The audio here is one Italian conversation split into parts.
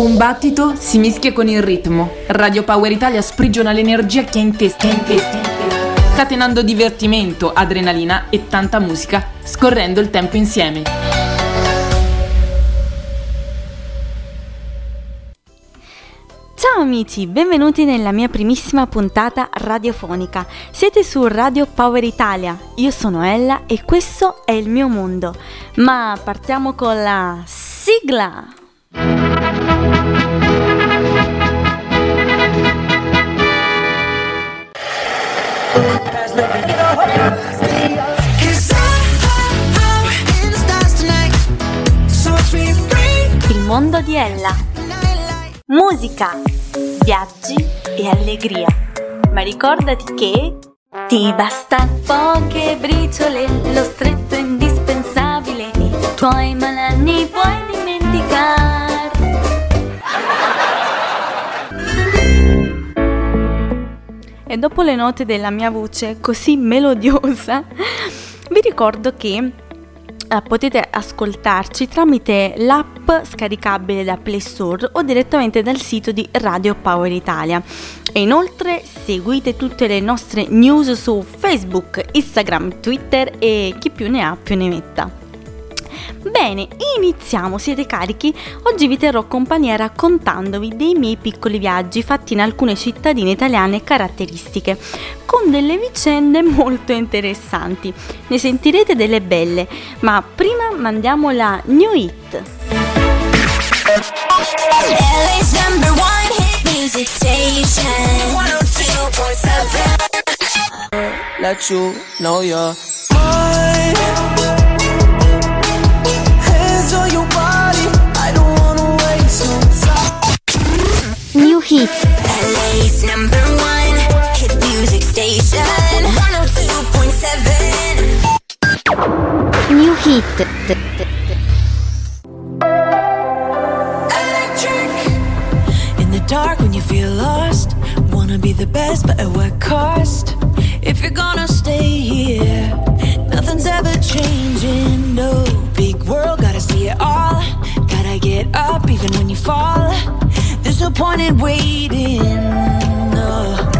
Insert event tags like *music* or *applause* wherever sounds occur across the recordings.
Un battito si mischia con il ritmo. Radio Power Italia sprigiona l'energia che è in testa, in testa, in testa. Catenando divertimento, adrenalina e tanta musica, scorrendo il tempo insieme. Ciao amici, benvenuti nella mia primissima puntata radiofonica. Siete su Radio Power Italia, io sono Ella e questo è il mio mondo. Ma partiamo con la sigla! Il mondo di Ella. Musica, viaggi e allegria. Ma ricordati che ti basta poche briciole, lo stretto indispensabile. I tuoi malanni puoi dimenticare. E dopo le note della mia voce così melodiosa, vi ricordo che Uh, potete ascoltarci tramite l'app scaricabile da Play Store o direttamente dal sito di Radio Power Italia. E inoltre seguite tutte le nostre news su Facebook, Instagram, Twitter e chi più ne ha più ne metta. Bene, iniziamo, siete carichi? Oggi vi terrò compagnia raccontandovi dei miei piccoli viaggi fatti in alcune cittadine italiane caratteristiche, con delle vicende *laughs* molto interessanti. Ne sentirete delle belle, ma prima mandiamo la New Hit. LA's number one hit music station 102.7 Let you know you're mine LA's number one hit music station. 102.7. New Hit. Electric. In the dark when you feel lost. Wanna be the best, but at what cost? If you're gonna stay here, nothing's ever changing. No big world, gotta see it all. Gotta get up even when you fall. There's no point in waiting. No.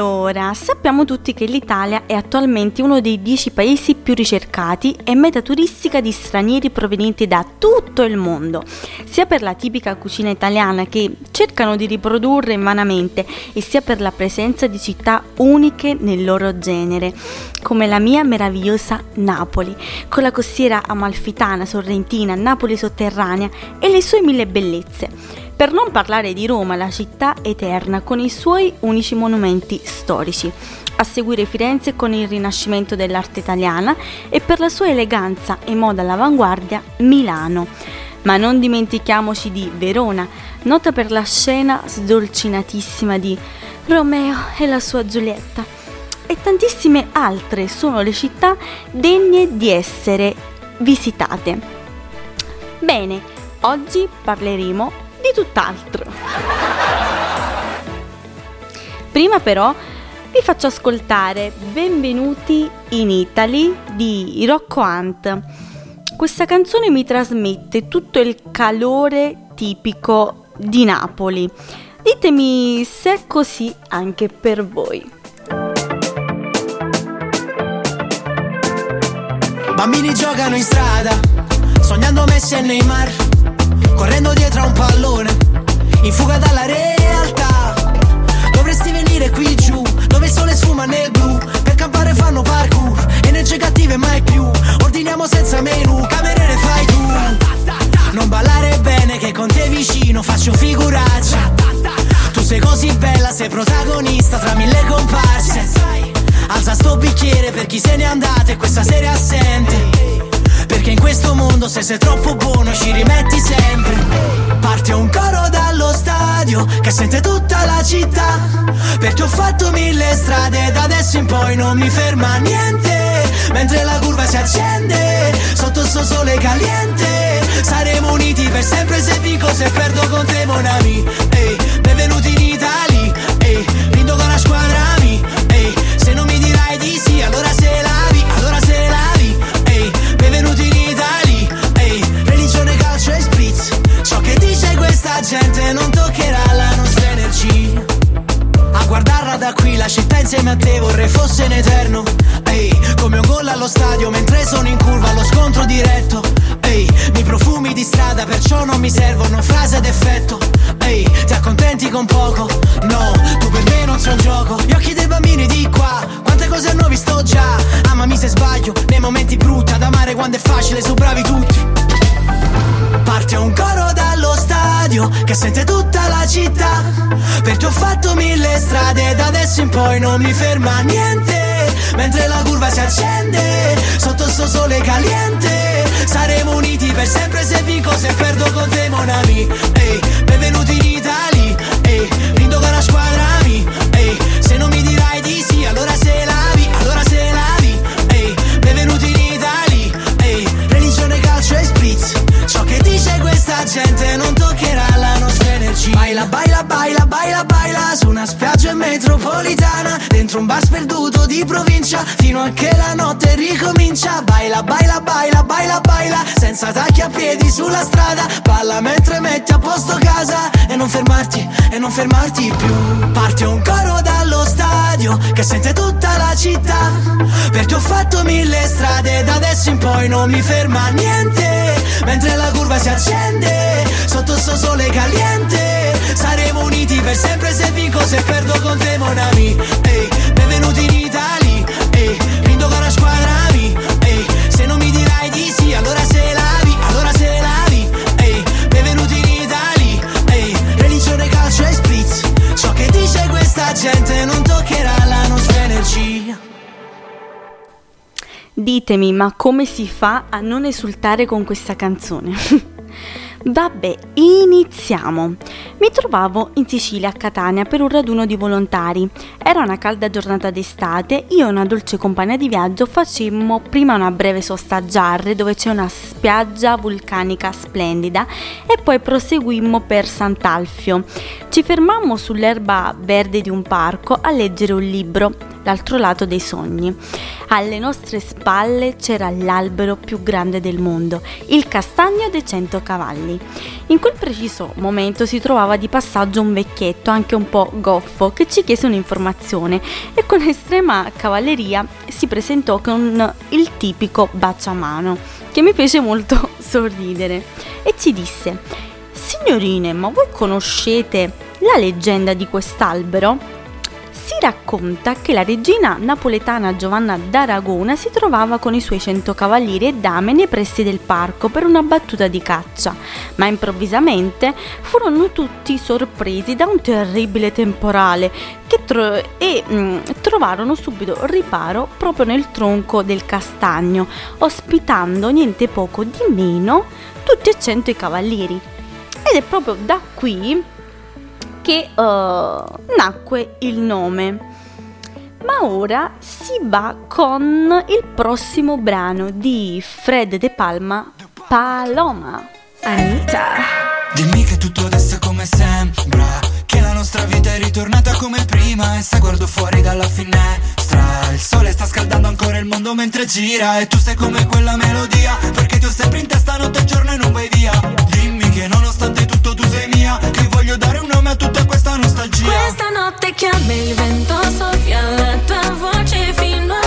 Ma sappiamo tutti che l'Italia è attualmente uno dei dieci paesi più ricercati e meta turistica di stranieri provenienti da tutto il mondo, sia per la tipica cucina italiana che cercano di riprodurre vanamente e sia per la presenza di città uniche nel loro genere, come la mia meravigliosa Napoli, con la costiera amalfitana, sorrentina, Napoli sotterranea e le sue mille bellezze. Per non parlare di Roma, la città eterna, con i suoi unici monumenti storici. A seguire Firenze con il rinascimento dell'arte italiana e per la sua eleganza e moda all'avanguardia Milano. Ma non dimentichiamoci di Verona, nota per la scena sdolcinatissima di Romeo e la sua Giulietta. E tantissime altre sono le città degne di essere visitate. Bene, oggi parleremo di tutt'altro. Prima però vi faccio ascoltare Benvenuti in Italy di Rocco Hunt. Questa canzone mi trasmette tutto il calore tipico di Napoli. Ditemi se è così anche per voi. Bambini giocano in strada, sognando Messi e Neymar correndo dietro a un pallone, in fuga dalla realtà. Dovresti venire qui giù, dove il sole sfuma nel blu, per campare fanno parkour, energie cattive mai più. Ordiniamo senza menù, cameriere fai tu. Non ballare bene che con te vicino faccio figuraccia. Tu sei così bella, sei protagonista tra mille comparse. Alza sto bicchiere per chi se n'è andato e questa sera è assente. Perché in questo mondo se sei troppo buono ci rimetti sempre. Parte un coro dallo stadio che sente tutta la città. Perché ho fatto mille strade da adesso in poi non mi ferma niente. Mentre la curva si accende sotto sto sole caliente. Saremo uniti per sempre se vinco se perdo con te mon ami. Ehi, benvenuti in questa gente non toccherà la nostra energia. A guardarla da qui la città insieme a te vorrei fosse in eterno. Ehi, come un gol allo stadio mentre sono in curva allo scontro diretto. Ehi, mi profumi di strada perciò non mi servono frasi ad effetto. Ehi, ti accontenti con poco? No, tu per me non sei un gioco. Gli occhi dei bambini di qua Quante cose hanno visto già. Amami se sbaglio Nei momenti brutti ad amare quando è facile Su bravi tutti. Parte un coro dallo stadio Che sente tutta la città. Perché ho fatto mille strade Da adesso in poi non mi ferma niente. Mentre la curva si accende Sotto sto sole caliente. Saremo uniti per sempre se vinco Se perdo con te mon ami. Ehi, benvenuti in Italia. Ehi, rindo con la squadra gente non toccherà la nostra energia. Baila, baila, baila, baila, baila Su una spiaggia metropolitana Dentro un bar sperduto di provincia Fino a che la notte ricomincia. Baila, baila, baila, baila, baila Senza tacchi a piedi sulla strada. Balla mentre metti a posto casa E non fermarti, e non fermarti più. Parte un coro dallo stadio Che sente tutta la città. Perché ho fatto mille strade Da adesso in poi non mi ferma niente. Mentre la curva si accende Sotto sto sole caliente Saremo uniti per sempre se vinco Se perdo con te mon ami. Ehi, benvenuti in Italia. Ehi, rindo con la squadra ami. Ehi, se non mi dirai di sì Allora se lavi, allora se lavi. Ehi, benvenuti in Italia. Ehi, religione, calcio e spritz. Ciò che dice questa gente non toccherà la nostra energia. Ditemi, ma come si fa a non esultare con questa canzone? *laughs* Vabbè, iniziamo. Mi trovavo in Sicilia a Catania per un raduno di volontari. Era una calda giornata d'estate, io e una dolce compagna di viaggio facemmo prima una breve sosta a Giarre dove c'è una spiaggia vulcanica splendida e poi proseguimmo per Sant'Alfio. Ci fermammo sull'erba verde di un parco a leggere un libro. L'altro lato dei sogni. Alle nostre spalle c'era l'albero più grande del mondo, il castagno dei cento cavalli. In quel preciso momento si trovava di passaggio un vecchietto, anche un po' goffo, che ci chiese un'informazione e con estrema cavalleria si presentò con il tipico baciamano, che mi fece molto *laughs* sorridere e ci disse Signorine, ma voi conoscete la leggenda di quest'albero? Si racconta che la regina napoletana Giovanna d'Aragona si trovava con i suoi cento cavalieri e dame nei pressi del parco per una battuta di caccia, ma improvvisamente furono tutti sorpresi da un terribile temporale tro- e mh, mm, trovarono subito riparo proprio nel tronco del castagno, ospitando niente poco di meno tutti e cento i cavalieri. Ed è proprio da qui che uh, nacque il nome. Ma ora si va con il prossimo brano di Fred De Palma, Paloma. Anita. Dimmi che tutto adesso è come sembra Che la nostra vita è ritornata come prima E se guardo fuori dalla finestra Il sole sta scaldando ancora il mondo mentre gira E tu sei come quella melodia Perché ti ho sempre in testa notte e giorno e non vai via Dimmi che nonostante tutto tu sei mia Che voglio dare un nome a tutta questa nostalgia. Questa notte che a me il vento soffia La tua voce fino a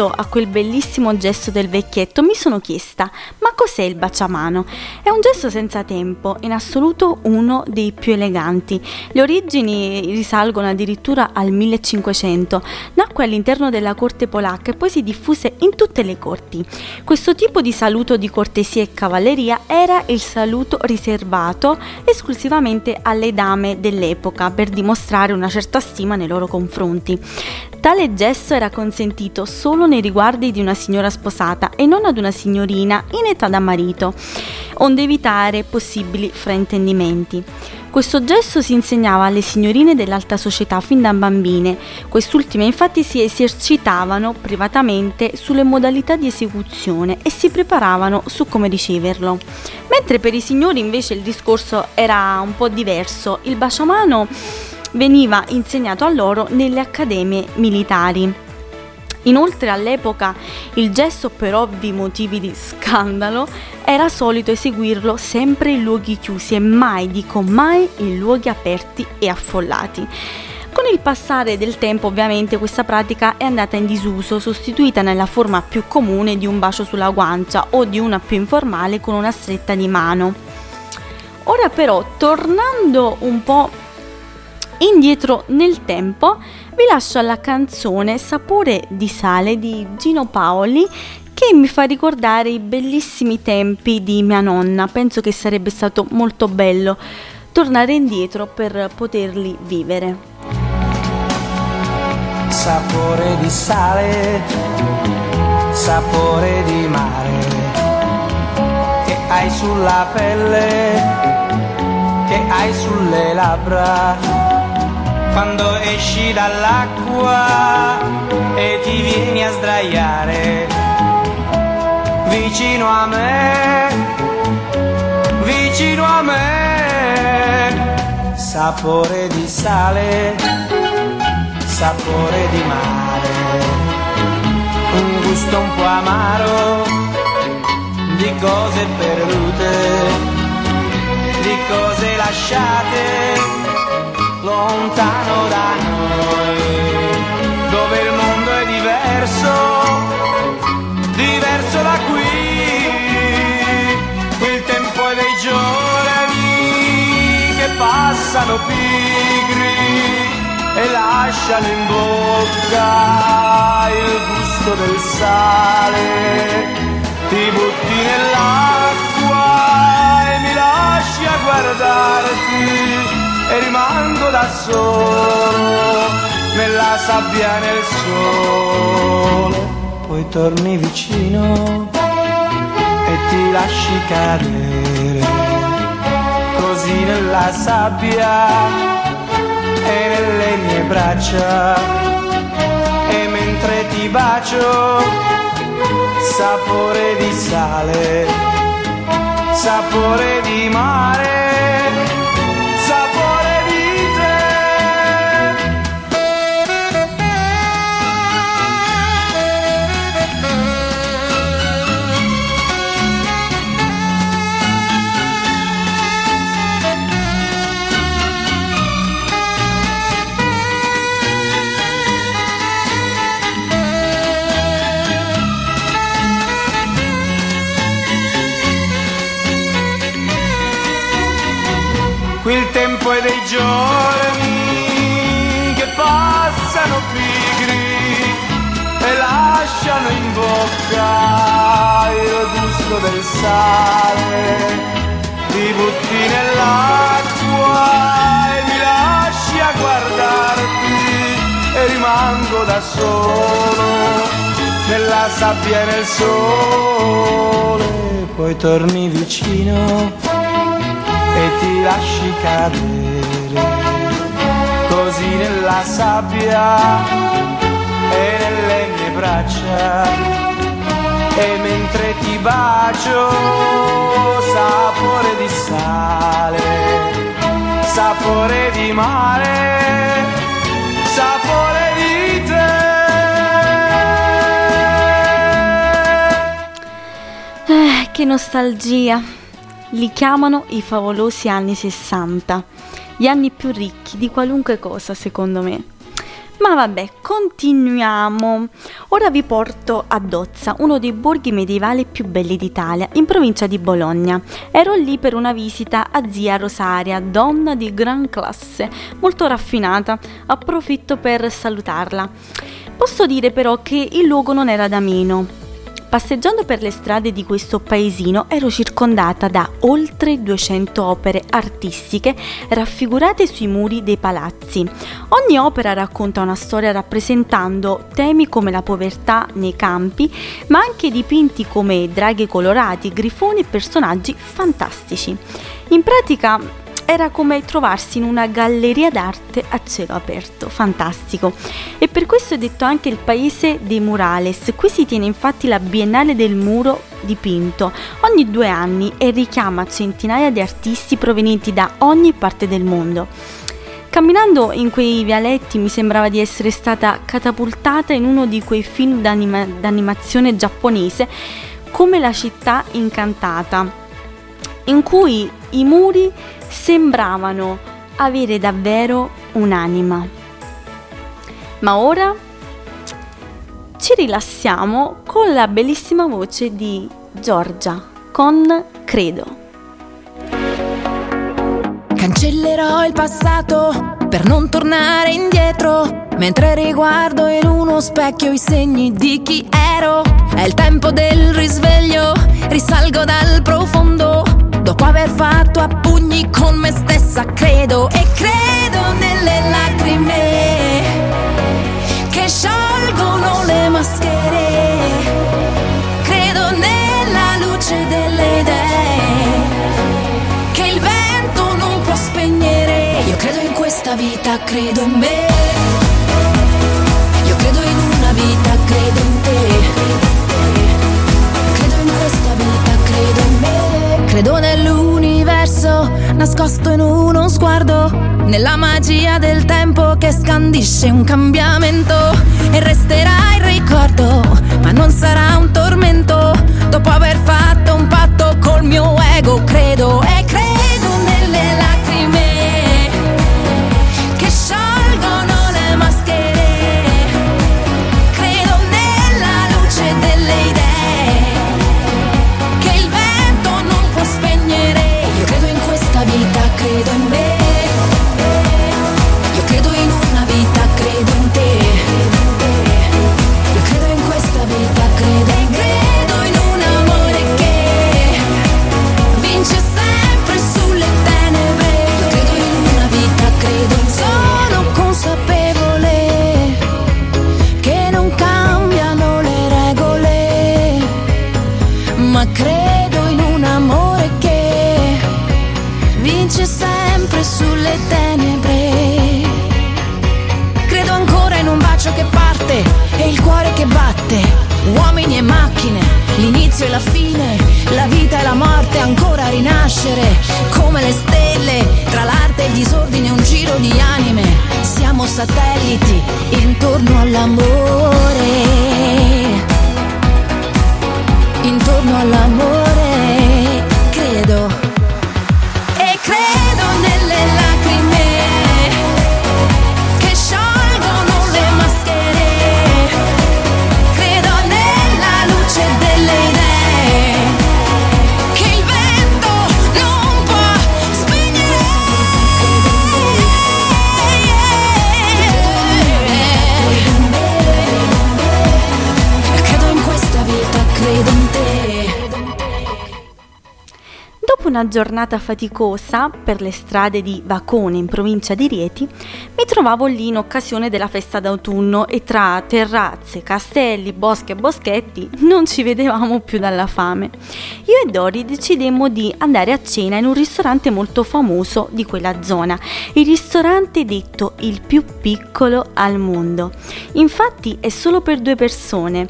pensando a quel bellissimo gesto del vecchietto, mi sono chiesta: ma cos'è il baciamano? È un gesto senza tempo, in assoluto uno dei più eleganti. Le origini risalgono addirittura al 1500. Nacque all'interno della corte polacca e poi si diffuse in tutte le corti. Questo tipo di saluto di cortesia e cavalleria era il saluto riservato esclusivamente alle dame dell'epoca per dimostrare una certa stima nei loro confronti. Tale gesto era consentito solo nei riguardi di una signora sposata e non ad una signorina in età da marito, onde evitare possibili fraintendimenti. Questo gesto si insegnava alle signorine dell'alta società fin da bambine, quest'ultime infatti si esercitavano privatamente sulle modalità di esecuzione e si preparavano su come riceverlo. Mentre per i signori invece il discorso era un po' diverso, il baciamano veniva insegnato a loro nelle accademie militari. Inoltre all'epoca il gesto per ovvi motivi di scandalo era solito eseguirlo sempre in luoghi chiusi e mai, dico mai, in luoghi aperti e affollati. Con il passare del tempo ovviamente questa pratica è andata in disuso, sostituita nella forma più comune di un bacio sulla guancia o di una più informale con una stretta di mano. Ora però, tornando un po' indietro nel tempo, vi lascio alla canzone Sapore di sale di Gino Paoli che mi fa ricordare i bellissimi tempi di mia nonna. Penso che sarebbe stato molto bello tornare indietro per poterli vivere. Sapore di sale, sapore di mare, che hai sulla pelle, che hai sulle labbra quando esci dall'acqua e ti vieni a sdraiare vicino a me, vicino a me, sapore di sale, sapore di mare, un gusto un po' amaro di cose perdute, di cose lasciate lontano da noi, dove il mondo è diverso, diverso da qui. Il tempo è dei giorni che passano pigri e lasciano in bocca il gusto del sale. Ti butti nell'acqua e mi lasci a guardarti e rimango da solo nella sabbia nel sole. Poi torni vicino e ti lasci cadere così nella sabbia e nelle mie braccia. E mentre ti bacio, sapore di sale, sapore di mare dei giorni che passano pigri e lasciano in bocca il gusto del sale. Ti butti nell'acqua e mi lasci a guardarti e rimango da solo nella sabbia e nel sole. Poi torni vicino e ti lasci cadere così nella sabbia e nelle mie braccia. E mentre ti bacio sapore di sale sapore di mare sapore di te. Eh, che nostalgia li chiamano i favolosi anni 60, gli anni più ricchi di qualunque cosa secondo me. Ma vabbè, continuiamo. Ora vi porto a Dozza, uno dei borghi medievali più belli d'Italia, in provincia di Bologna. Ero lì per una visita a zia Rosaria, donna di gran classe, molto raffinata. Approfitto per salutarla. Posso dire però che il luogo non era da meno. Passeggiando per le strade di questo paesino ero circondata da oltre 200 opere artistiche raffigurate sui muri dei palazzi. Ogni opera racconta una storia rappresentando temi come la povertà nei campi, ma anche dipinti come draghi colorati, grifoni e personaggi fantastici. In pratica era come trovarsi in una galleria d'arte a cielo aperto, fantastico. E per questo è detto anche il paese dei murales. Qui si tiene infatti la Biennale del Muro dipinto ogni due anni e richiama centinaia di artisti provenienti da ogni parte del mondo. Camminando in quei vialetti mi sembrava di essere stata catapultata in uno di quei film d'anima- d'animazione giapponese come La città incantata, in cui i muri sembravano avere davvero un'anima. Ma ora ci rilassiamo con la bellissima voce di Giorgia con Credo. Cancellerò il passato per non tornare indietro, mentre riguardo in uno specchio i segni di chi ero. È il tempo del risveglio, risalgo dal profondo, dopo aver fatto a pugni con me stessa credo e credo nelle lacrime che sciolgono le maschere. Credo nella luce delle idee che il vento non può spegnere. Io credo in questa vita, credo in me. Io credo in una vita, credo in te. Credo nell'universo nascosto in uno sguardo. Nella magia del tempo che scandisce un cambiamento. E resterà il ricordo, ma non sarà un tormento. Dopo aver fatto un patto col mio ego, credo e credo nelle lacrime ma credo in un amore che vince sempre sulle tenebre. Credo ancora in un bacio che parte e il cuore che batte. Uomini e macchine, l'inizio e la fine, la vita e la morte, ancora rinascere, come le stelle, tra l'arte e il disordine un giro di anime. Siamo satelliti intorno all'amore. Intorno all'amore, una giornata faticosa per le strade di Vacone in provincia di Rieti, mi trovavo lì in occasione della festa d'autunno e tra terrazze, castelli, boschi e boschetti non ci vedevamo più dalla fame. Io e Dori decidemmo di andare a cena in un ristorante molto famoso di quella zona, il ristorante detto il più piccolo al mondo. Infatti è solo per due persone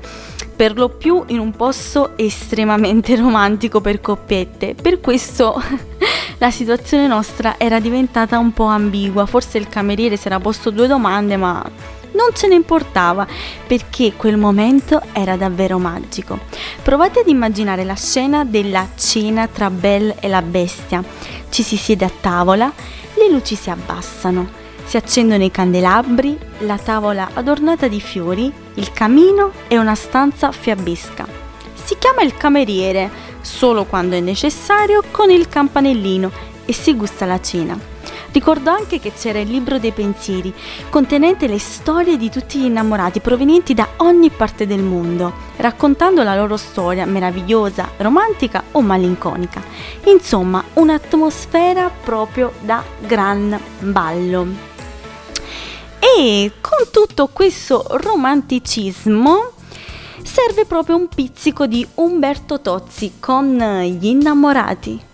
per lo più in un posto estremamente *laughs* romantico per coppiette. Per questo *laughs* la situazione nostra era diventata un po' ambigua. Forse il cameriere si era posto due domande, ma non ce ne importava perché quel momento era davvero magico. Provate ad immaginare la scena della cena tra Belle e la bestia. Ci si siede a tavola, le luci si abbassano. Si accendono i candelabri, la tavola adornata di fiori, il camino e una stanza fiabesca. Si chiama il cameriere solo quando è necessario con il campanellino e si gusta la cena. Ricordo anche che c'era il libro dei pensieri, contenente le storie di tutti gli innamorati provenienti da ogni parte del mondo, raccontando la loro storia meravigliosa, romantica o malinconica. Insomma, un'atmosfera proprio da gran ballo. E con tutto questo romanticismo serve proprio un pizzico di Umberto Tozzi con gli innamorati.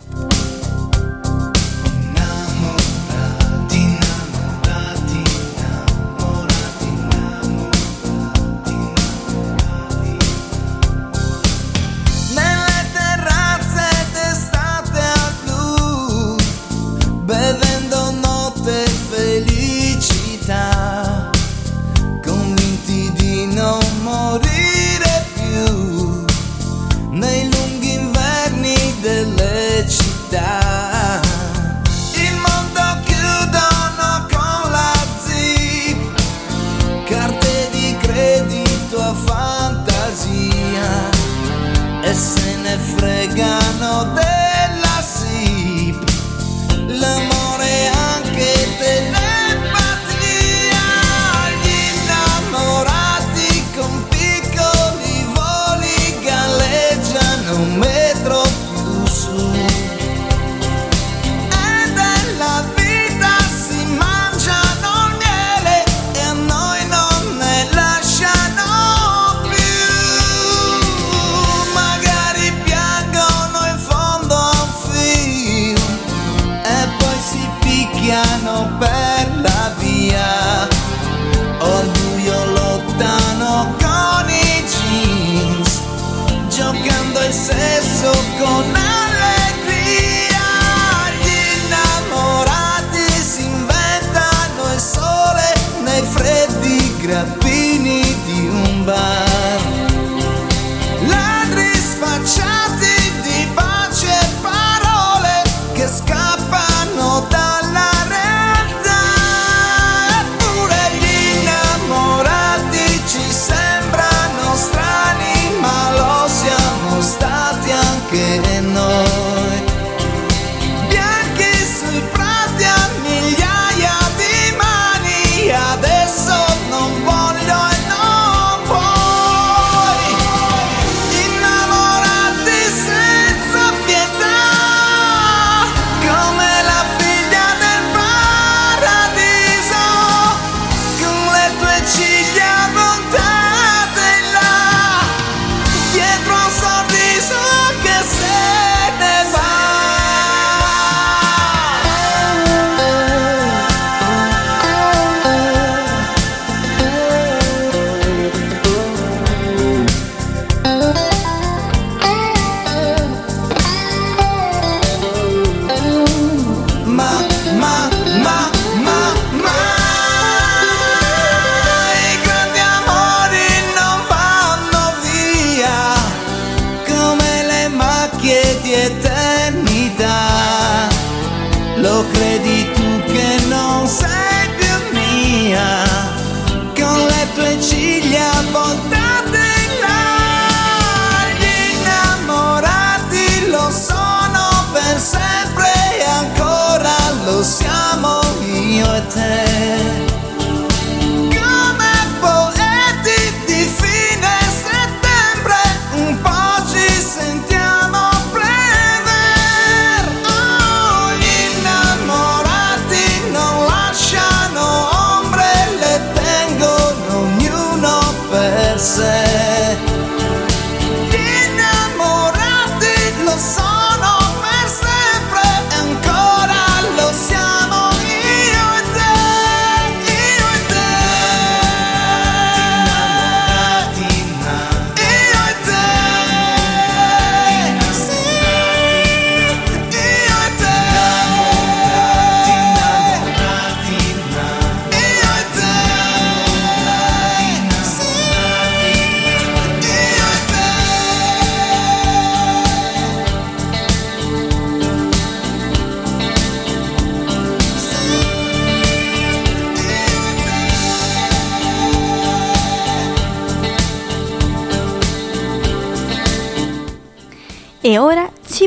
Siamo io e te.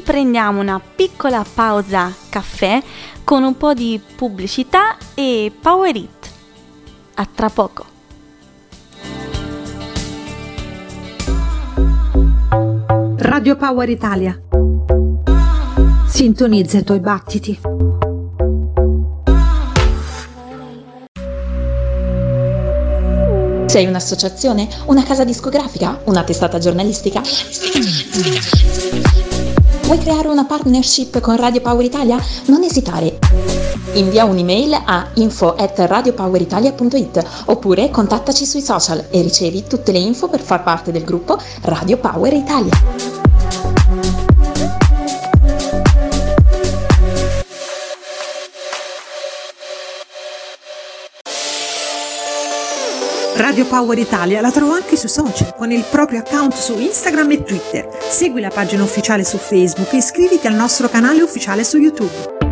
Prendiamo una piccola pausa caffè con un po' di pubblicità e Power It. A tra poco. Radio Power Italia. Sintonizza i tuoi battiti. Sei un'associazione? Una casa discografica? Una testata giornalistica? Vuoi creare una partnership con Radio Power Italia? Non esitare. Invia un'email a info at radiopoweritalia.it oppure contattaci sui social e ricevi tutte le info per far parte del gruppo Radio Power Italia. Radio Power Italia la trovo anche su social con il proprio account su Instagram e Twitter. Segui la pagina ufficiale su Facebook e iscriviti al nostro canale ufficiale su YouTube.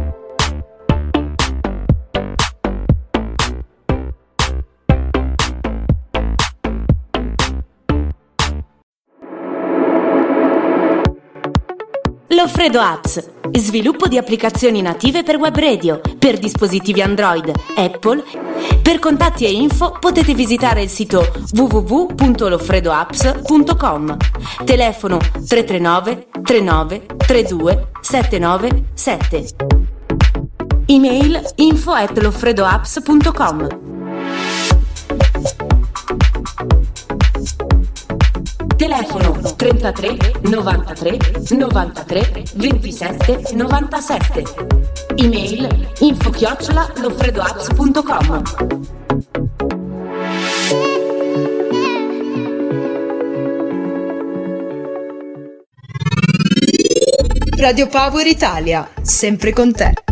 Loffredo Apps, sviluppo di applicazioni native per web radio, per dispositivi Android, Apple. Per contatti e info potete visitare il sito www.loffredoapps.com. Telefono 339 39 32 797. Email info at loffredoapps.com. Telefono 33 93 93 27 97. Email info chiocciola loffredoapps.com. Radio Power Italia, sempre con te.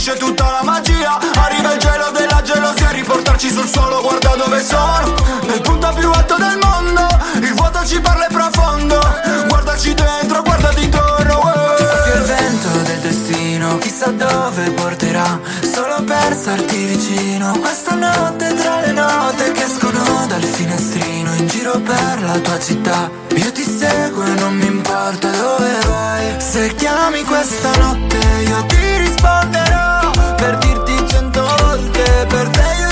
Finisce tutta la magia. Arriva il gelo della gelosia Riportarci sul suolo guarda dove sono. Nel punto più alto del mondo Il vuoto ci parla è profondo. Guardaci dentro, guardati intorno Soffia il vento del destino Chissà dove porterà. Solo per starti vicino Questa notte tra le note Che escono dal finestrino In giro per la tua città. Io ti seguo e non mi importa dove vai Se chiami questa notte Io ti risponderò Per dirti cento volte Per te io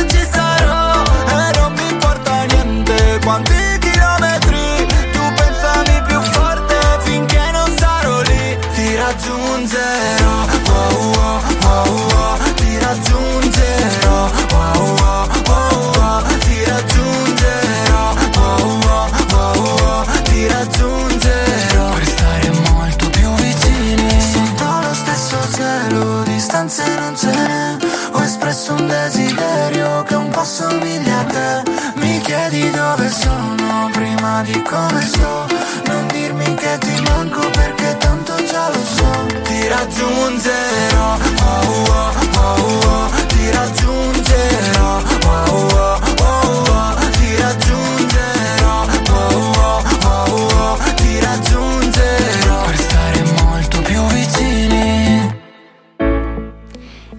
come sto Non dirmi che ti manco Perché tanto già lo so. Ti raggiungerò oh, oh, oh, oh, Ti raggiungerò oh, oh, oh, oh, Ti raggiungerò oh, oh, oh, Ti raggiungerò. Per stare molto più vicini.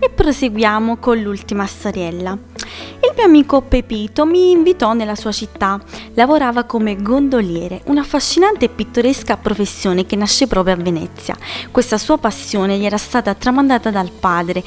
E proseguiamo con l'ultima storiella. Il mio amico Pepito mi invitò nella sua città. Lavorava come gondoliere, un'affascinante e pittoresca professione che nasce proprio a Venezia. Questa sua passione gli era stata tramandata dal padre.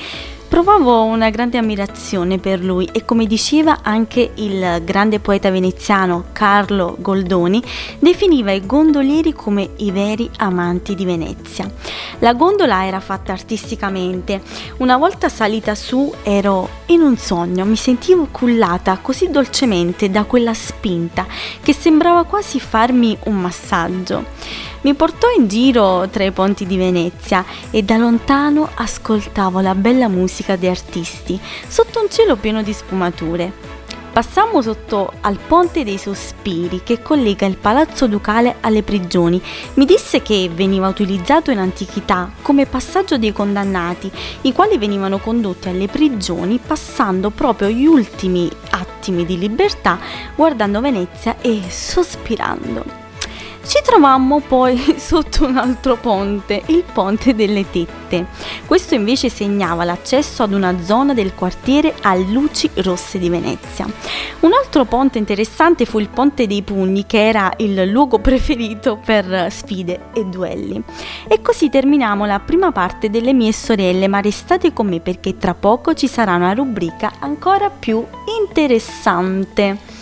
Provavo una grande ammirazione per lui e come diceva anche il grande poeta veneziano Carlo Goldoni, definiva i gondolieri come i veri amanti di Venezia. La gondola era fatta artisticamente. Una volta salita su ero in un sogno, mi sentivo cullata così dolcemente da quella spinta che sembrava quasi farmi un massaggio. Mi portò in giro tra i ponti di Venezia e da lontano ascoltavo la bella musica di artisti sotto un cielo pieno di sfumature. Passammo sotto al Ponte dei Sospiri che collega il Palazzo Ducale alle prigioni. Mi disse che veniva utilizzato in antichità come passaggio dei condannati, i quali venivano condotti alle prigioni passando proprio gli ultimi attimi di libertà guardando Venezia e sospirando. Ci trovammo poi *laughs* sotto un altro ponte, il ponte delle Tette. Questo invece segnava l'accesso ad una zona del quartiere a luci rosse di Venezia. Un altro ponte interessante fu il ponte dei Pugni, che era il luogo *laughs* preferito per sfide e duelli. E così terminiamo la prima parte delle mie sorelle, ma restate con me perché tra poco ci sarà una rubrica ancora più interessante.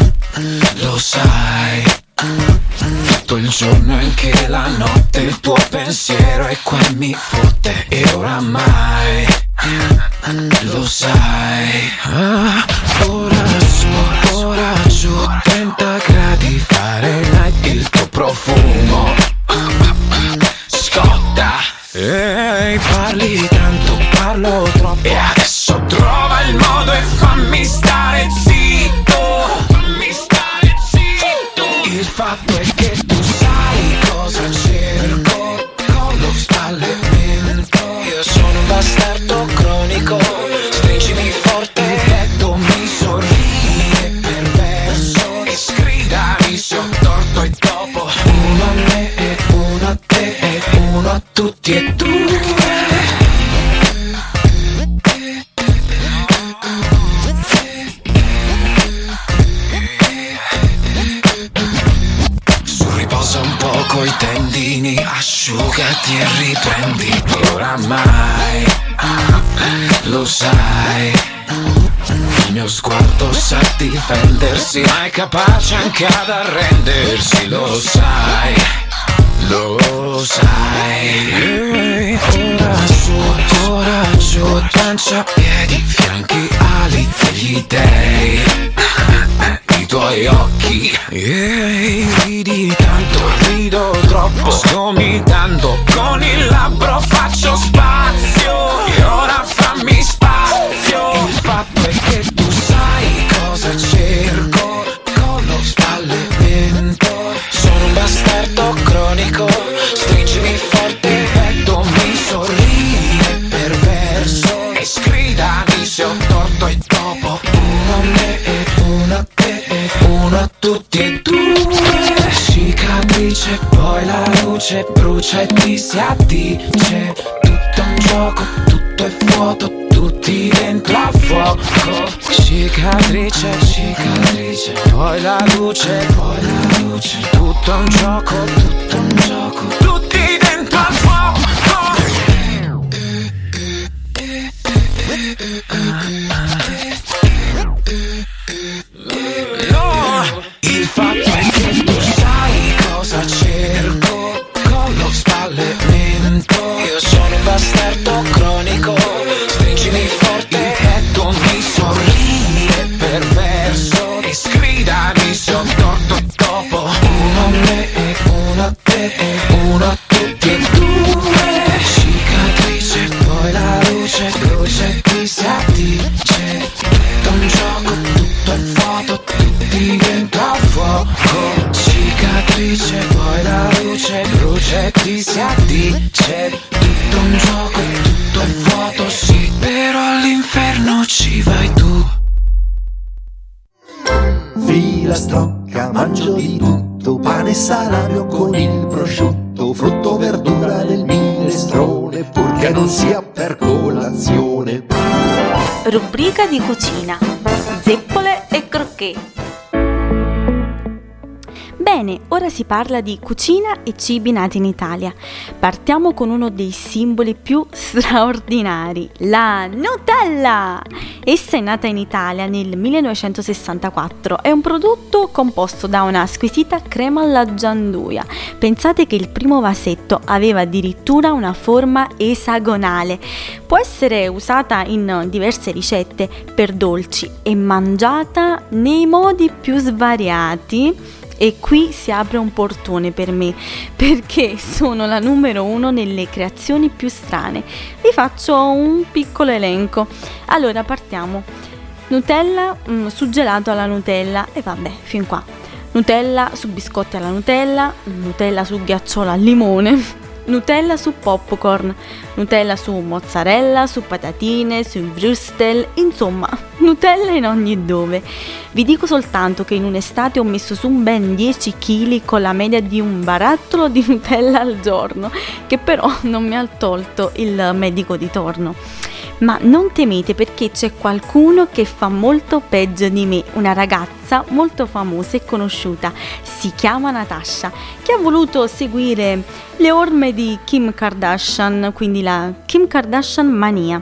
il giorno e anche la notte il tuo pensiero è qua mi fotte e oramai lo sai. Ah, ora capace anche ad arrendersi Lo sai Lo sai. Ora giù Pancia, piedi, fianchi, ali degli dei *laughs* i tuoi occhi. Ehi, ridi tanto, rido troppo Sgomitando con il labbro faccio spazio luce brucia e ti si addice. Tutto un gioco, tutto è vuoto, tutti dentro a fuoco. Cicatrice, cicatrice, poi la luce, poi la luce. Tutto un gioco, tutto un gioco, tutti dentro al fuoco salario con il prosciutto, frutto, verdura del minestrone, purché non sia per colazione. Rubrica di cucina. Zeppole e crocchè. Bene, ora si parla di cucina e cibi nati in Italia. Partiamo con uno dei simboli più *laughs* straordinari, la Nutella! Essa è nata in Italia nel 1964. È un prodotto composto da una squisita crema alla gianduia. Pensate che il primo vasetto aveva addirittura una forma esagonale. Può essere usata in diverse ricette per dolci e mangiata nei modi più svariati. E qui si apre un portone per me, *laughs* perché sono la numero uno nelle creazioni più strane. Vi faccio un piccolo elenco. Allora partiamo. Nutella mm, su gelato alla Nutella e vabbè, fin qua. Nutella su biscotti alla Nutella, Nutella su ghiacciolo al limone, *laughs* Nutella su popcorn, Nutella su mozzarella, su patatine, su würstel, insomma, *laughs* Nutella in ogni dove. Vi dico soltanto che in un'estate ho messo su ben 10 kg con la media di un barattolo di *laughs* Nutella al giorno, che però non mi ha tolto il medico di torno. Ma non temete perché c'è qualcuno che fa molto peggio di me, una ragazza molto famosa e conosciuta, si chiama Natasha, che ha voluto seguire le orme di Kim Kardashian, quindi la Kim Kardashian mania.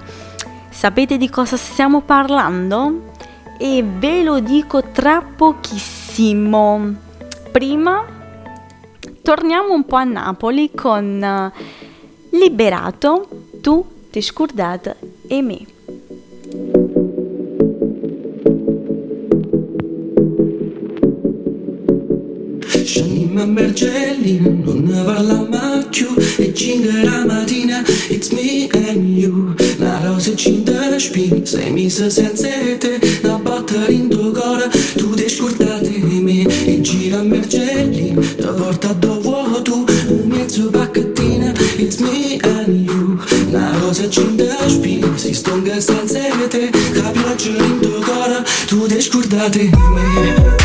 Sapete di cosa stiamo parlando? E ve lo dico tra pochissimo. Prima torniamo un po' a Napoli con eh, Liberato, tu ti scordata e me. Scendiamo a Bergellina, non ne parliamo più E cinque la mattina, it's me and you La rosa cinta spina, sei messa senza te Una botta in tuo cuore, tu ti scordate di me E gira a senza te La pioggia in tuo cuore, tu ti scordate di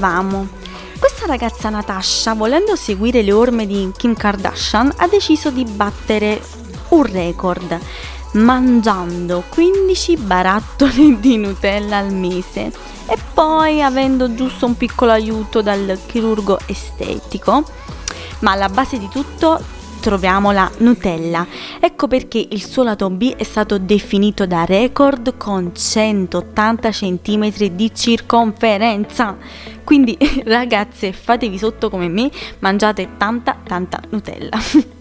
Dicevamo, questa ragazza Natasha, volendo seguire le orme di Kim Kardashian, ha deciso di battere un record, mangiando 15 barattoli *laughs* di Nutella al mese e poi avendo giusto un piccolo aiuto dal chirurgo estetico. Ma alla base di tutto troviamo la Nutella. Ecco perché il suo lato B è stato definito da record con 180 cm di circonferenza. Quindi *laughs* ragazze, fatevi sotto come me, mangiate tanta tanta Nutella. *laughs*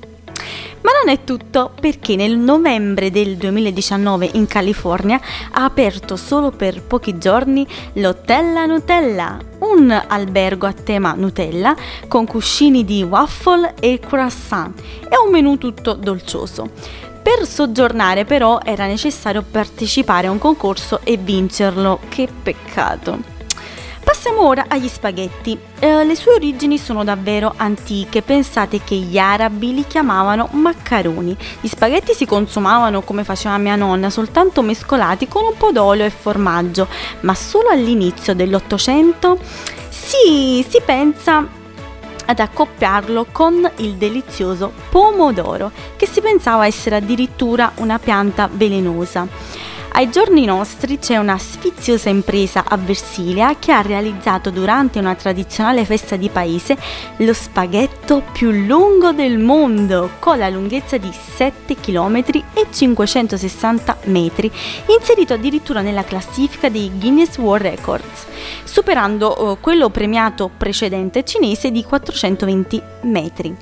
Ma non è tutto perché nel novembre del 2019 in California ha aperto solo per pochi giorni l'Hotella Nutella, un albergo a tema Nutella con cuscini di waffle e croissant e un menù tutto dolcioso. Per soggiornare però era necessario partecipare a un concorso e vincerlo, che peccato. Passiamo ora agli spaghetti. Eh, le sue origini sono davvero antiche, pensate che gli arabi li chiamavano maccaroni. Gli spaghetti si consumavano come faceva mia nonna, soltanto mescolati con un po' d'olio e formaggio, ma solo all'inizio dell'Ottocento si, si pensa ad accoppiarlo con il delizioso pomodoro, che si pensava essere addirittura una pianta velenosa. Ai giorni nostri c'è una sfiziosa impresa a Versilia che ha realizzato durante una tradizionale festa di paese lo spaghetto più lungo del mondo, con la lunghezza di 7 km e 560 metri, inserito addirittura nella classifica dei Guinness World Records, superando eh, quello premiato precedente cinese di 420 metri.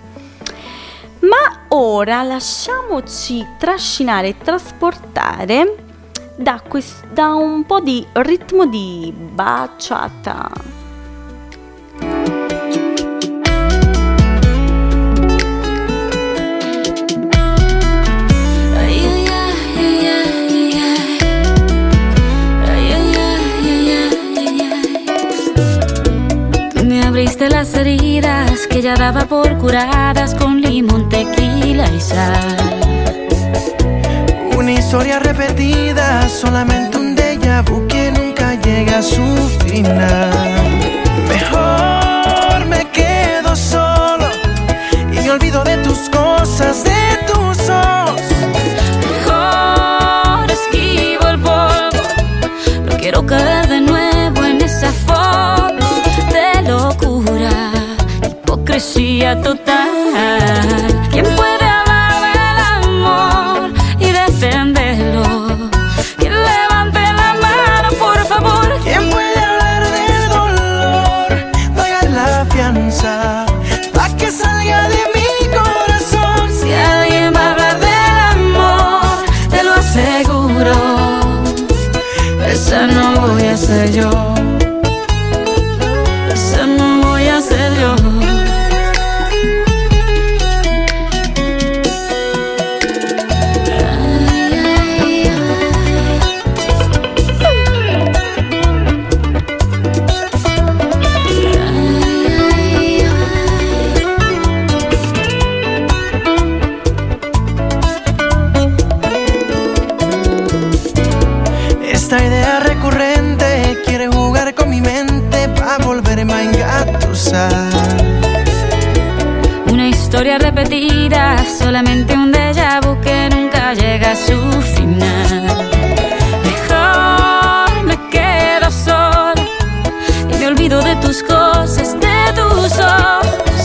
Ma ora lasciamoci trascinare e trasportare da, quest- da un po' di ritmo di baciata. Abriste las heridas que ya daba por curadas con limón, tequila y sal. Mejor me quedo solo y me olvido de tus cosas, de tus ojos. Mejor esquivo el polvo. No quiero caer de nuevo en esa foto de locura, hipocresía total. Una historia repetida, solamente un déjà vu que nunca llega a su final. Mejor me quedo sola y me olvido de tus cosas, de tus ojos.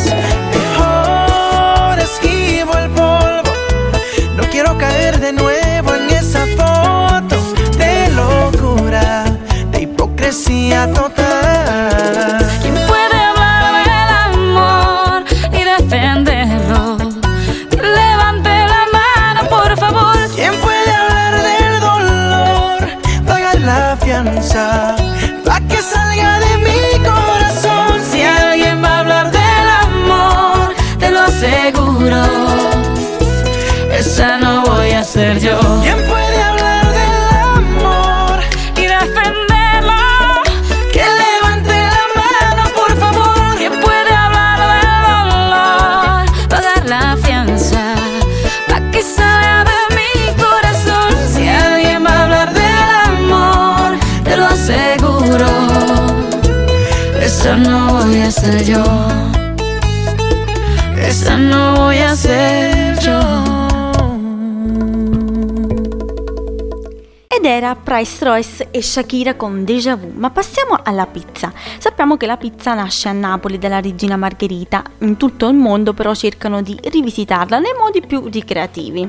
Mejor esquivo el polvo, no quiero caer de nuevo en esa foto de locura, de hipocresía ser yo. ¿Quién puede hablar del amor? Y defenderlo. Que levante la mano, por favor. ¿Quién puede hablar del dolor? Pagar la fianza. Pa' que salga de mi corazón. Si alguien va a hablar del amor, te lo aseguro. Esa no voy a ser yo. Esa no voy a ser Price Royce e Shakira con Déjà Vu. Ma passiamo alla pizza. Sappiamo che la pizza nasce a Napoli dalla regina Margherita. In tutto il mondo però cercano di rivisitarla nei modi più ricreativi.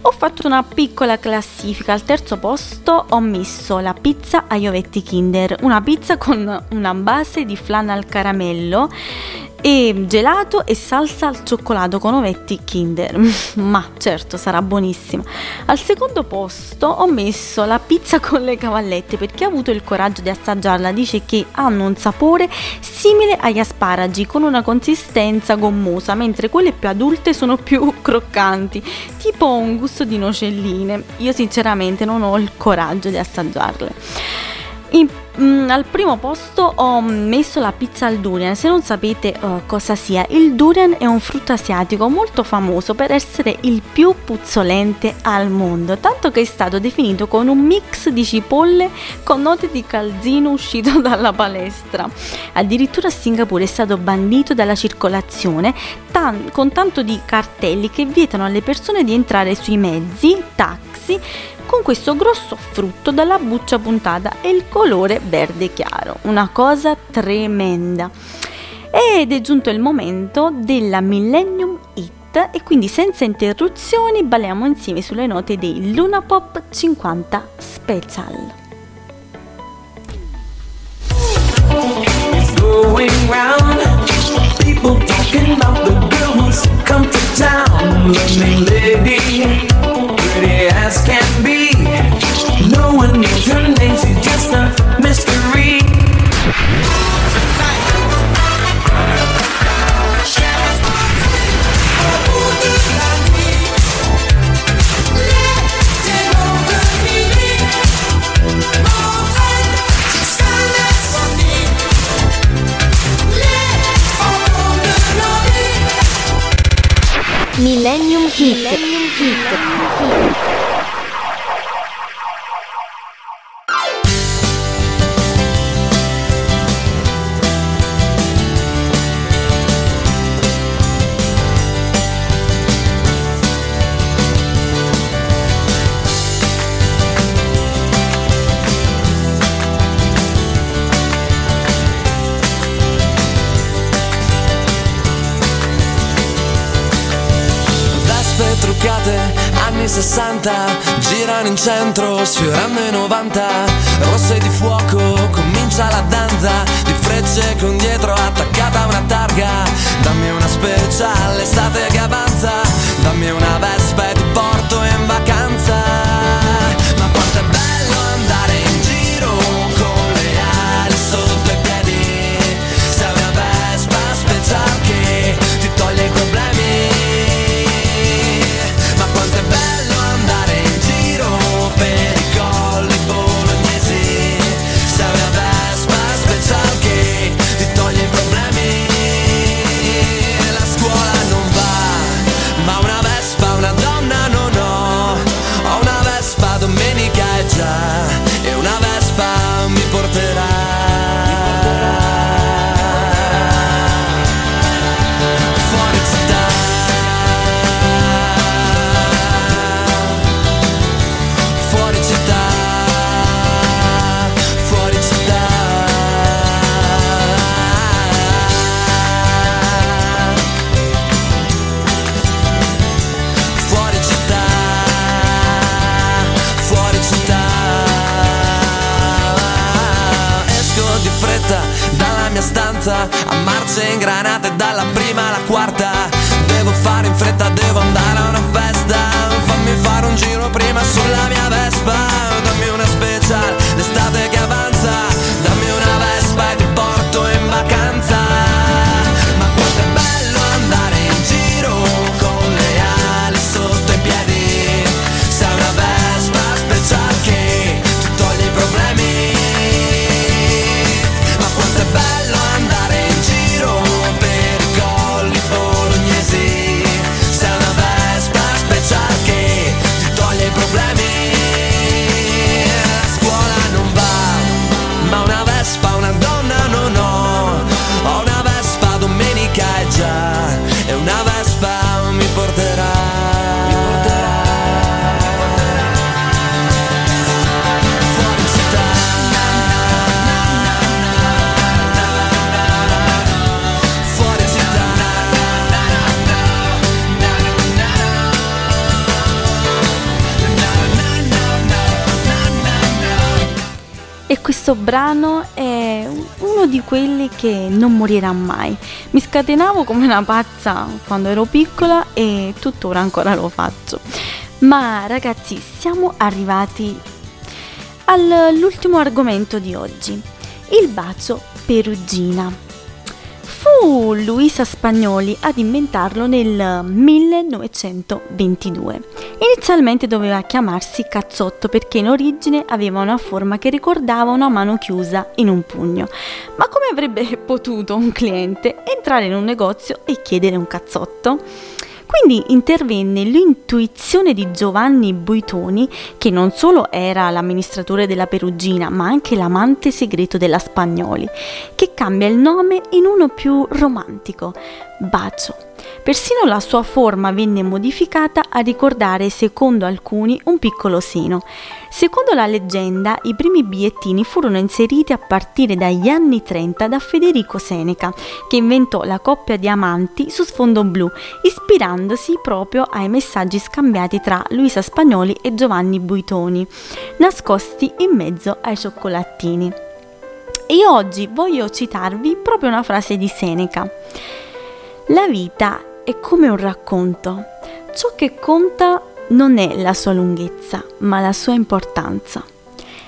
Ho fatto una piccola classifica. Al terzo posto ho messo la pizza agli ovetti Kinder. Una pizza con una base di flan al caramello e gelato e salsa al cioccolato con ovetti Kinder. *laughs* Ma certo, sarà buonissima. Al secondo posto ho messo la pizza *laughs* con le cavallette perché ha avuto il coraggio di assaggiarla. Dice che hanno un sapore simile agli asparagi con una consistenza gommosa, mentre quelle più adulte sono più *laughs* croccanti, tipo un gusto di nocelline. Io sinceramente non ho il coraggio di assaggiarle. In- mm, al primo posto ho messo la pizza al durian. Se non sapete eh, cosa sia, il durian è un frutto asiatico molto famoso per essere il più puzzolente al mondo, tanto che è stato definito con un mix di cipolle con note di calzino uscito *laughs* dalla palestra. Addirittura a Singapore è stato bandito dalla circolazione tan- con tanto di cartelli che vietano alle persone di entrare sui mezzi, taxi con questo grosso frutto dalla buccia puntata e il colore verde chiaro, una cosa tremenda. Ed è giunto il momento della Millennium Hit e quindi senza interruzioni balliamo insieme sulle note dei Luna Pop 50 Special. going round. People talking about the girl who's come to town. Lonely lady, pretty as can be. No one knows her name, she's just a mystery. Millennium Hit. Vespe centro, sfiorando i 90 Rosse di fuoco, comincia la danza. Di frecce con dietro Fretta dalla mia stanza a marce ingranate dalla prima alla quarta. Devo fare in fretta, devo andare a una festa. Fammi fare un giro prima sulla mia Vespa. Dammi una special, l'estate che avanza. Dammi una questo brano è uno di quelli che non morirà mai. Mi scatenavo come una pazza quando ero piccola e tuttora ancora lo faccio. Ma ragazzi, siamo arrivati all'ultimo argomento di oggi, il bacio perugina. Fu Luisa Spagnoli ad inventarlo nel 1922. Inizialmente doveva chiamarsi cazzotto perché in origine aveva una forma che ricordava una mano chiusa in un pugno. Ma come avrebbe potuto un cliente entrare in un negozio e chiedere un cazzotto? Quindi intervenne l'intuizione di Giovanni Buitoni, che non solo era l'amministratore della Perugina, ma anche l'amante segreto della Spagnoli, che cambia il nome in uno più romantico, Bacio, Persino la sua forma venne modificata a ricordare, secondo alcuni, un piccolo seno. Secondo la leggenda, i primi bigliettini furono inseriti a partire dagli anni 30 da Federico Seneca, che inventò la coppia di amanti su sfondo blu, ispirandosi proprio ai messaggi scambiati tra Luisa Spagnoli e Giovanni Buitoni, nascosti in mezzo ai cioccolatini. E oggi voglio citarvi proprio una frase di Seneca. La vita è come un racconto. Ciò che conta non è la sua lunghezza, ma la sua importanza.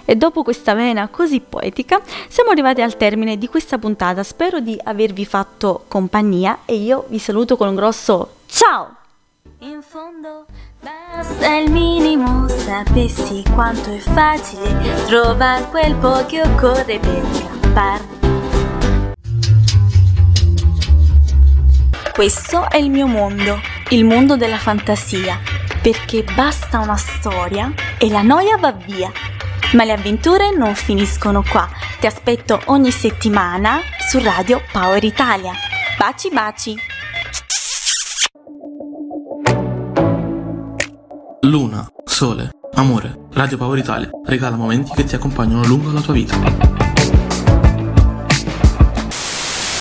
E dopo questa vena così poetica siamo arrivati al termine di questa puntata. Spero di avervi fatto compagnia e io vi saluto con un grosso ciao! In fondo basta il minimo, sapessi quanto è facile trovare quel po' che occorre per campare. Questo è il mio mondo, il mondo della fantasia, perché basta una storia e la noia va via. Ma le avventure non finiscono qua. Ti aspetto ogni settimana su Radio Power Italia. Baci baci! Luna, sole, amore, Radio Power Italia regala momenti che ti accompagnano lungo la tua vita.